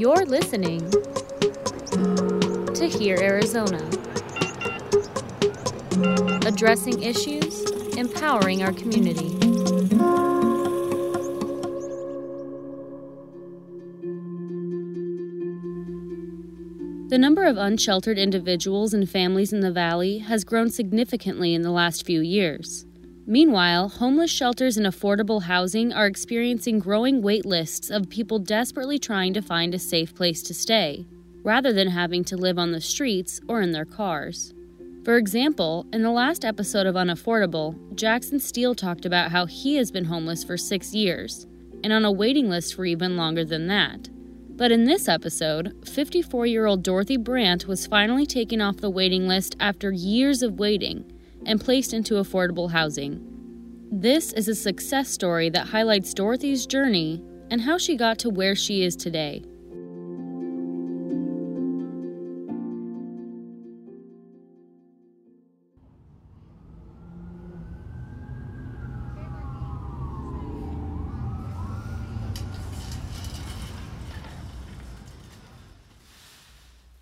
You're listening to Hear Arizona, addressing issues, empowering our community. The number of unsheltered individuals and families in the valley has grown significantly in the last few years. Meanwhile, homeless shelters and affordable housing are experiencing growing wait lists of people desperately trying to find a safe place to stay, rather than having to live on the streets or in their cars. For example, in the last episode of Unaffordable, Jackson Steele talked about how he has been homeless for six years, and on a waiting list for even longer than that. But in this episode, 54 year old Dorothy Brandt was finally taken off the waiting list after years of waiting and placed into affordable housing. This is a success story that highlights Dorothy's journey and how she got to where she is today.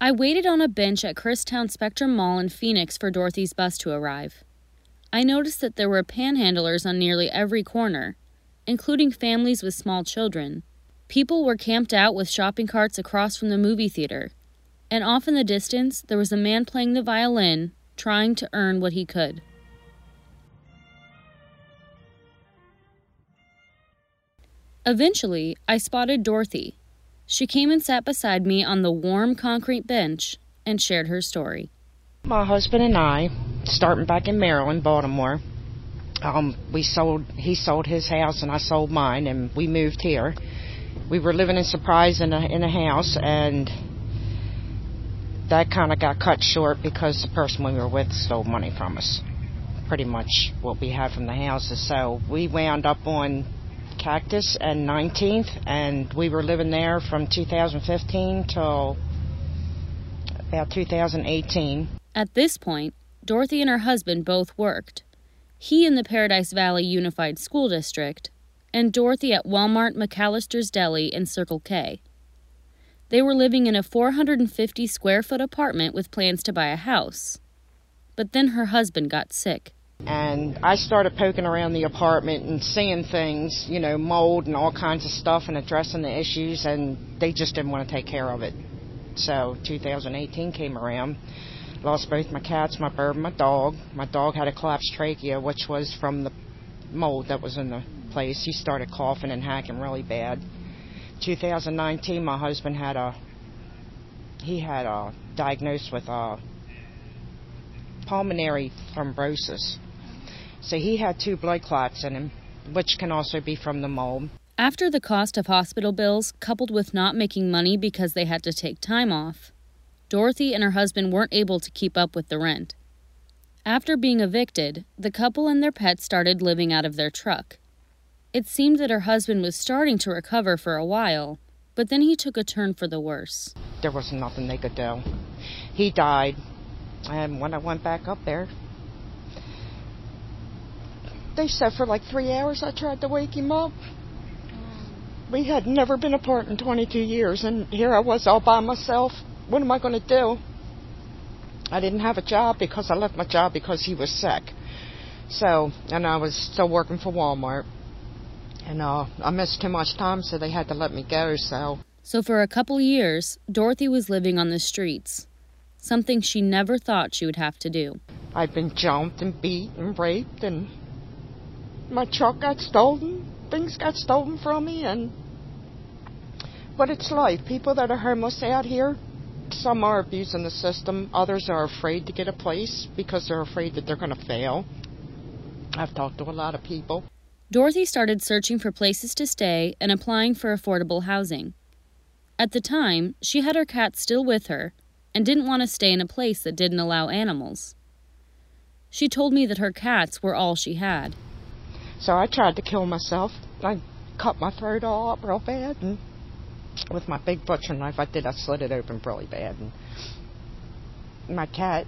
I waited on a bench at Christown Spectrum Mall in Phoenix for Dorothy's bus to arrive. I noticed that there were panhandlers on nearly every corner, including families with small children. People were camped out with shopping carts across from the movie theater, and off in the distance there was a man playing the violin, trying to earn what he could. Eventually, I spotted Dorothy, she came and sat beside me on the warm concrete bench and shared her story. My husband and I, starting back in Maryland, Baltimore, um, we sold. He sold his house and I sold mine, and we moved here. We were living in Surprise in a in a house, and that kind of got cut short because the person we were with stole money from us. Pretty much what we had from the houses. So we wound up on Cactus and 19th, and we were living there from 2015 till about 2018. At this point, Dorothy and her husband both worked. He in the Paradise Valley Unified School District, and Dorothy at Walmart McAllister's Deli in Circle K. They were living in a 450 square foot apartment with plans to buy a house. But then her husband got sick. And I started poking around the apartment and seeing things, you know, mold and all kinds of stuff and addressing the issues, and they just didn't want to take care of it. So 2018 came around. Lost both my cats, my bird, my dog. My dog had a collapsed trachea, which was from the mold that was in the place. He started coughing and hacking really bad. 2019, my husband had a he had a diagnosed with a pulmonary thrombosis. So he had two blood clots in him, which can also be from the mold. After the cost of hospital bills, coupled with not making money because they had to take time off, Dorothy and her husband weren't able to keep up with the rent. After being evicted, the couple and their pet started living out of their truck. It seemed that her husband was starting to recover for a while, but then he took a turn for the worse. There was nothing they could do. He died, and when I went back up there, they said for like three hours I tried to wake him up. We had never been apart in 22 years, and here I was all by myself. What am I going to do? I didn't have a job because I left my job because he was sick. So, and I was still working for Walmart. And uh, I missed too much time, so they had to let me go. So, so for a couple years, Dorothy was living on the streets, something she never thought she would have to do. I've been jumped and beat and raped and my truck got stolen, things got stolen from me, and but it's life. People that are homeless out here, some are abusing the system, others are afraid to get a place because they're afraid that they're going to fail. I've talked to a lot of people. Dorothy started searching for places to stay and applying for affordable housing. At the time, she had her cat still with her and didn't want to stay in a place that didn't allow animals. She told me that her cats were all she had. So I tried to kill myself. I cut my throat all up real bad, and with my big butcher knife, I did. I slit it open really bad. And my cat,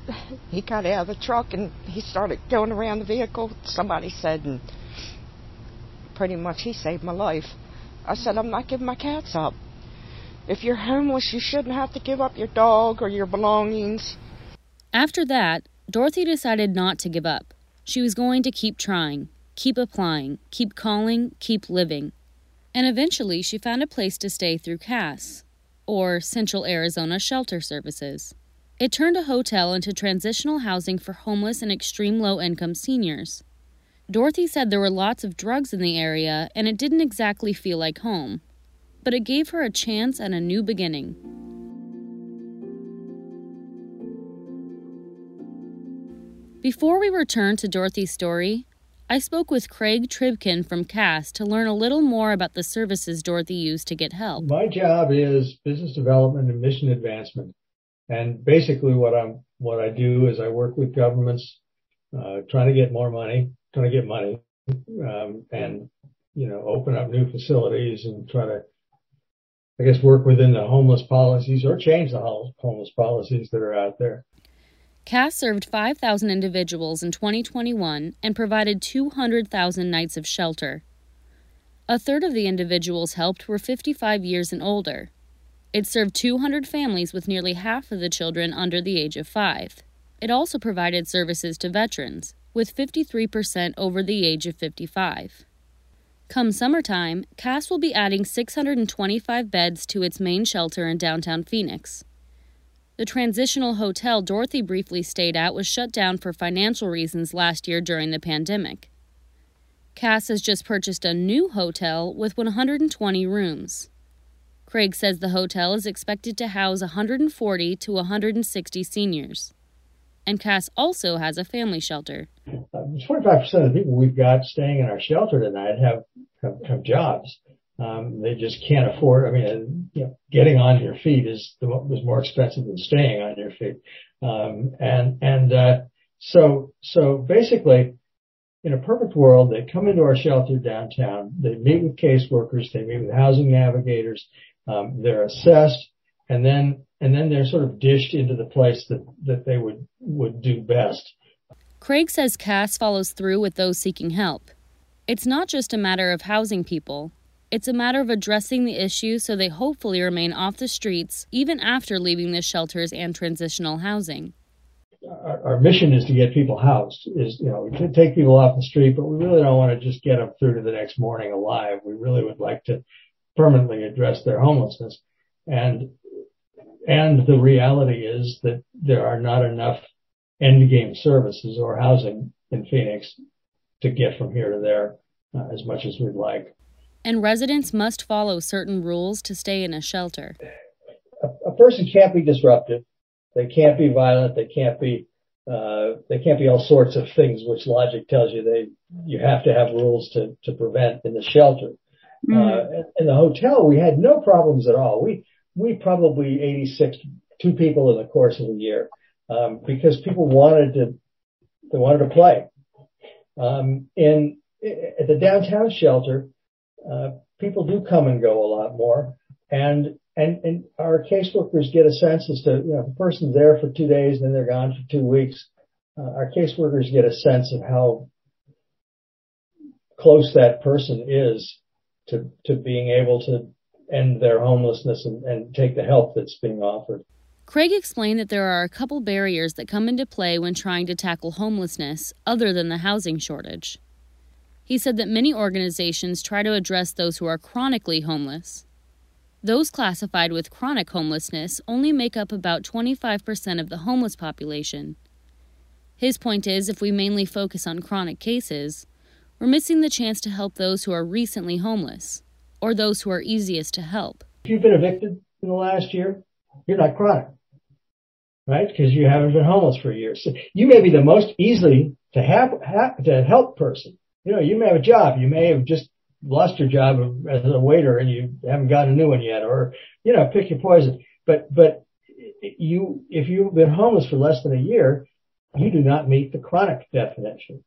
he got out of the truck and he started going around the vehicle. Somebody said, and pretty much he saved my life. I said, I'm not giving my cats up. If you're homeless, you shouldn't have to give up your dog or your belongings. After that, Dorothy decided not to give up. She was going to keep trying, keep applying, keep calling, keep living. And eventually, she found a place to stay through CASS, or Central Arizona Shelter Services. It turned a hotel into transitional housing for homeless and extreme low income seniors. Dorothy said there were lots of drugs in the area and it didn't exactly feel like home, but it gave her a chance and a new beginning. Before we return to Dorothy's story, I spoke with Craig Tribkin from CASS to learn a little more about the services Dorothy used to get help. My job is business development and mission advancement. And basically what I'm, what I do is I work with governments, uh, trying to get more money, trying to get money, um, and, you know, open up new facilities and try to, I guess, work within the homeless policies or change the homeless policies that are out there. CASS served 5,000 individuals in 2021 and provided 200,000 nights of shelter. A third of the individuals helped were 55 years and older. It served 200 families with nearly half of the children under the age of five. It also provided services to veterans, with 53% over the age of 55. Come summertime, CASS will be adding 625 beds to its main shelter in downtown Phoenix. The transitional hotel Dorothy briefly stayed at was shut down for financial reasons last year during the pandemic. Cass has just purchased a new hotel with 120 rooms. Craig says the hotel is expected to house 140 to 160 seniors. And Cass also has a family shelter. 25% of the people we've got staying in our shelter tonight have, have, have jobs. Um, they just can't afford. I mean, you know, getting on your feet is the, was more expensive than staying on your feet. Um, and and uh, so so basically, in a perfect world, they come into our shelter downtown. They meet with caseworkers. They meet with housing navigators. Um, they're assessed, and then and then they're sort of dished into the place that that they would would do best. Craig says CASS follows through with those seeking help. It's not just a matter of housing people. It's a matter of addressing the issue so they hopefully remain off the streets even after leaving the shelters and transitional housing. Our, our mission is to get people housed. Is you know we could take people off the street, but we really don't want to just get them through to the next morning alive. We really would like to permanently address their homelessness, and and the reality is that there are not enough end game services or housing in Phoenix to get from here to there uh, as much as we'd like and residents must follow certain rules to stay in a shelter. A, a person can't be disruptive. They can't be violent. They can't be uh, they can't be all sorts of things which logic tells you they you have to have rules to to prevent in the shelter. Mm-hmm. Uh, in the hotel, we had no problems at all. We we probably 86 two people in the course of a year um, because people wanted to they wanted to play. Um, in at the downtown shelter, uh, people do come and go a lot more. And, and, and our caseworkers get a sense as to, you know, if a person's there for two days and then they're gone for two weeks, uh, our caseworkers get a sense of how close that person is to, to being able to end their homelessness and, and take the help that's being offered. Craig explained that there are a couple barriers that come into play when trying to tackle homelessness other than the housing shortage. He said that many organizations try to address those who are chronically homeless. Those classified with chronic homelessness only make up about 25% of the homeless population. His point is if we mainly focus on chronic cases, we're missing the chance to help those who are recently homeless or those who are easiest to help. If you've been evicted in the last year, you're not chronic, right? Because you haven't been homeless for years. So you may be the most easily to have, to help person, you know, you may have a job. You may have just lost your job as a waiter and you haven't got a new one yet or, you know, pick your poison. But, but you, if you've been homeless for less than a year, you do not meet the chronic definition.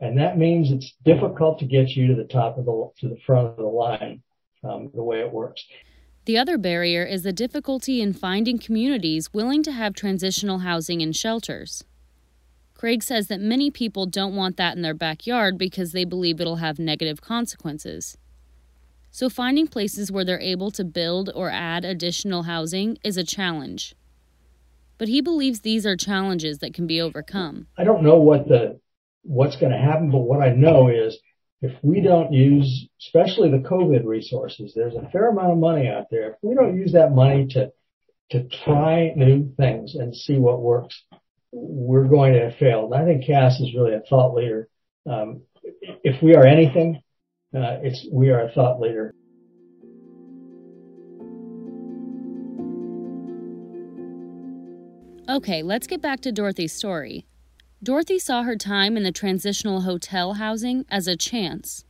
And that means it's difficult to get you to the top of the, to the front of the line, um, the way it works. The other barrier is the difficulty in finding communities willing to have transitional housing and shelters. Craig says that many people don't want that in their backyard because they believe it'll have negative consequences. so finding places where they're able to build or add additional housing is a challenge. But he believes these are challenges that can be overcome. I don't know what the what's going to happen, but what I know is if we don't use, especially the COVID resources, there's a fair amount of money out there. If we don't use that money to to try new things and see what works, we're going to have failed. And I think Cass is really a thought leader. Um, if we are anything, uh, it's we are a thought leader. Okay, let's get back to Dorothy's story. Dorothy saw her time in the transitional hotel housing as a chance,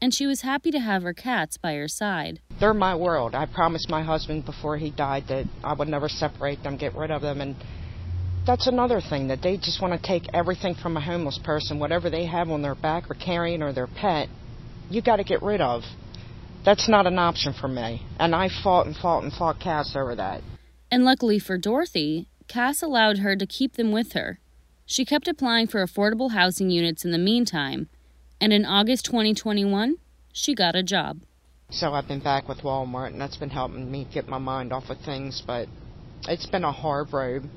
and she was happy to have her cats by her side. They're my world. I promised my husband before he died that I would never separate them, get rid of them, and that's another thing that they just want to take everything from a homeless person, whatever they have on their back or carrying or their pet, you got to get rid of. That's not an option for me. And I fought and fought and fought Cass over that. And luckily for Dorothy, Cass allowed her to keep them with her. She kept applying for affordable housing units in the meantime, and in August 2021, she got a job. So I've been back with Walmart, and that's been helping me get my mind off of things, but it's been a hard road.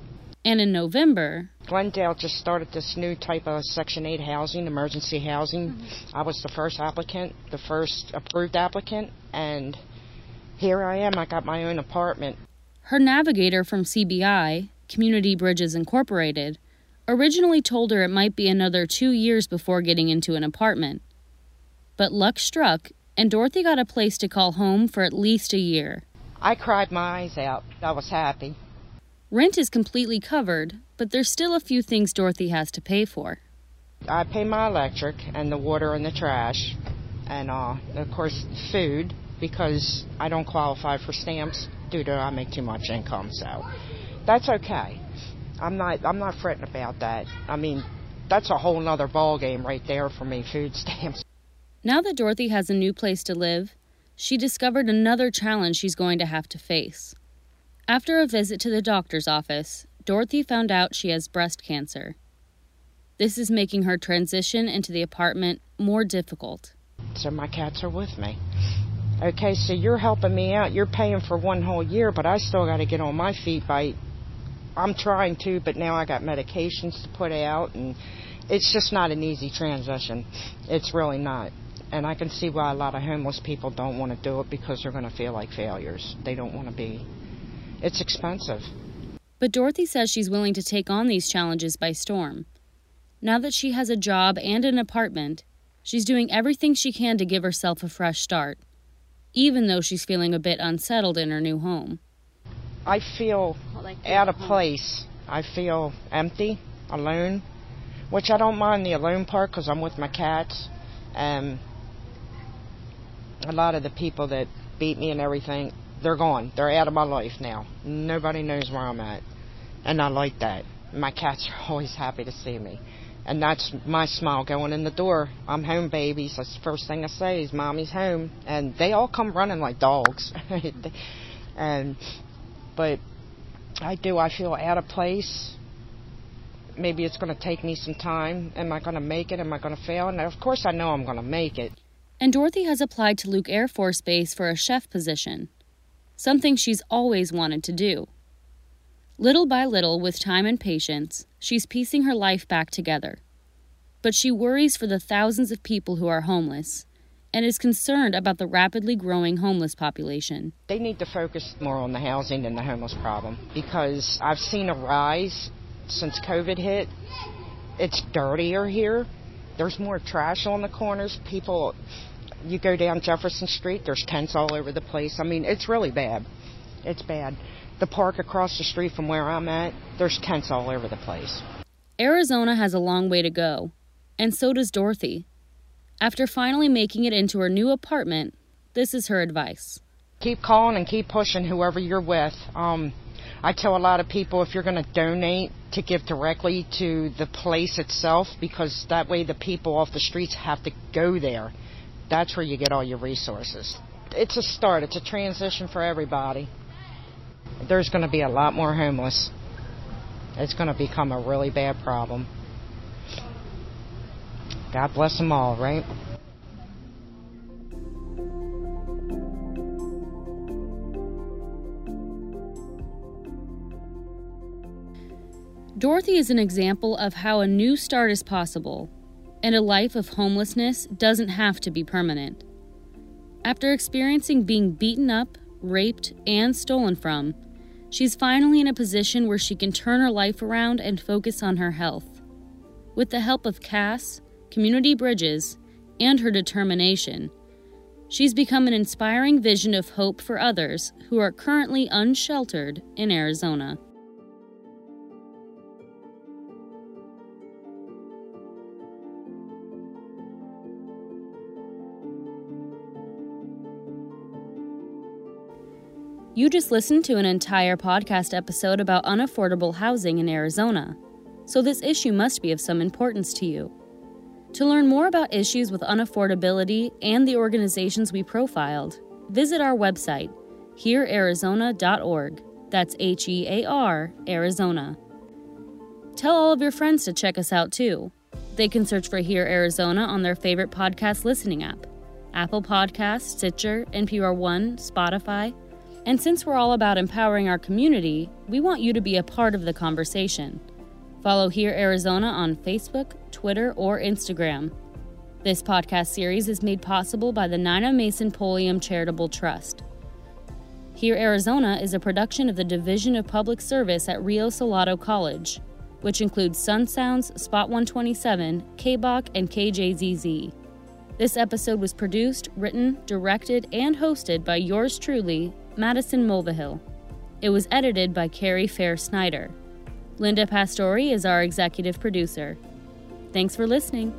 And in November, Glendale just started this new type of Section 8 housing, emergency housing. Mm-hmm. I was the first applicant, the first approved applicant, and here I am. I got my own apartment. Her navigator from CBI, Community Bridges Incorporated, originally told her it might be another two years before getting into an apartment. But luck struck, and Dorothy got a place to call home for at least a year. I cried my eyes out. I was happy. Rent is completely covered, but there's still a few things Dorothy has to pay for. I pay my electric and the water and the trash, and uh, of course food because I don't qualify for stamps due to I make too much income. So that's okay. I'm not I'm not fretting about that. I mean, that's a whole nother ball game right there for me. Food stamps. Now that Dorothy has a new place to live, she discovered another challenge she's going to have to face. After a visit to the doctor's office, Dorothy found out she has breast cancer. This is making her transition into the apartment more difficult. So my cats are with me. Okay, so you're helping me out. You're paying for one whole year, but I still got to get on my feet by. I'm trying to, but now I got medications to put out, and it's just not an easy transition. It's really not. And I can see why a lot of homeless people don't want to do it because they're going to feel like failures. They don't want to be it's expensive. But Dorothy says she's willing to take on these challenges by storm. Now that she has a job and an apartment, she's doing everything she can to give herself a fresh start, even though she's feeling a bit unsettled in her new home. I feel out of place. I feel empty, alone, which I don't mind the alone part because I'm with my cats. Um, a lot of the people that beat me and everything, they're gone. They're out of my life now. Nobody knows where I'm at. And I like that. My cats are always happy to see me. And that's my smile going in the door. I'm home, babies. That's the first thing I say is mommy's home. And they all come running like dogs. and, but I do. I feel out of place. Maybe it's going to take me some time. Am I going to make it? Am I going to fail? And of course I know I'm going to make it. And Dorothy has applied to Luke Air Force Base for a chef position something she's always wanted to do. Little by little, with time and patience, she's piecing her life back together. But she worries for the thousands of people who are homeless and is concerned about the rapidly growing homeless population. They need to focus more on the housing than the homeless problem because I've seen a rise since COVID hit. It's dirtier here. There's more trash on the corners. People you go down Jefferson Street, there's tents all over the place. I mean, it's really bad. It's bad. The park across the street from where I'm at, there's tents all over the place. Arizona has a long way to go, and so does Dorothy. After finally making it into her new apartment, this is her advice. Keep calling and keep pushing whoever you're with. Um, I tell a lot of people if you're going to donate to give directly to the place itself because that way the people off the streets have to go there that's where you get all your resources. It's a start, it's a transition for everybody. There's going to be a lot more homeless. It's going to become a really bad problem. God bless them all, right? Dorothy is an example of how a new start is possible and a life of homelessness doesn't have to be permanent. After experiencing being beaten up, raped, and stolen from, she's finally in a position where she can turn her life around and focus on her health. With the help of Cass, Community Bridges, and her determination, she's become an inspiring vision of hope for others who are currently unsheltered in Arizona. You just listened to an entire podcast episode about unaffordable housing in Arizona, so this issue must be of some importance to you. To learn more about issues with unaffordability and the organizations we profiled, visit our website, heararizona.org. That's H E A R, Arizona. Tell all of your friends to check us out too. They can search for Hear Arizona on their favorite podcast listening app Apple Podcasts, Stitcher, NPR One, Spotify, and since we're all about empowering our community, we want you to be a part of the conversation. Follow Hear Arizona on Facebook, Twitter, or Instagram. This podcast series is made possible by the Nina Mason Pulliam Charitable Trust. Hear Arizona is a production of the Division of Public Service at Rio Salado College, which includes Sun Sounds, Spot 127, KBAQ, and KJZZ. This episode was produced, written, directed, and hosted by yours truly, Madison Mulvihill. It was edited by Carrie Fair Snyder. Linda Pastori is our executive producer. Thanks for listening.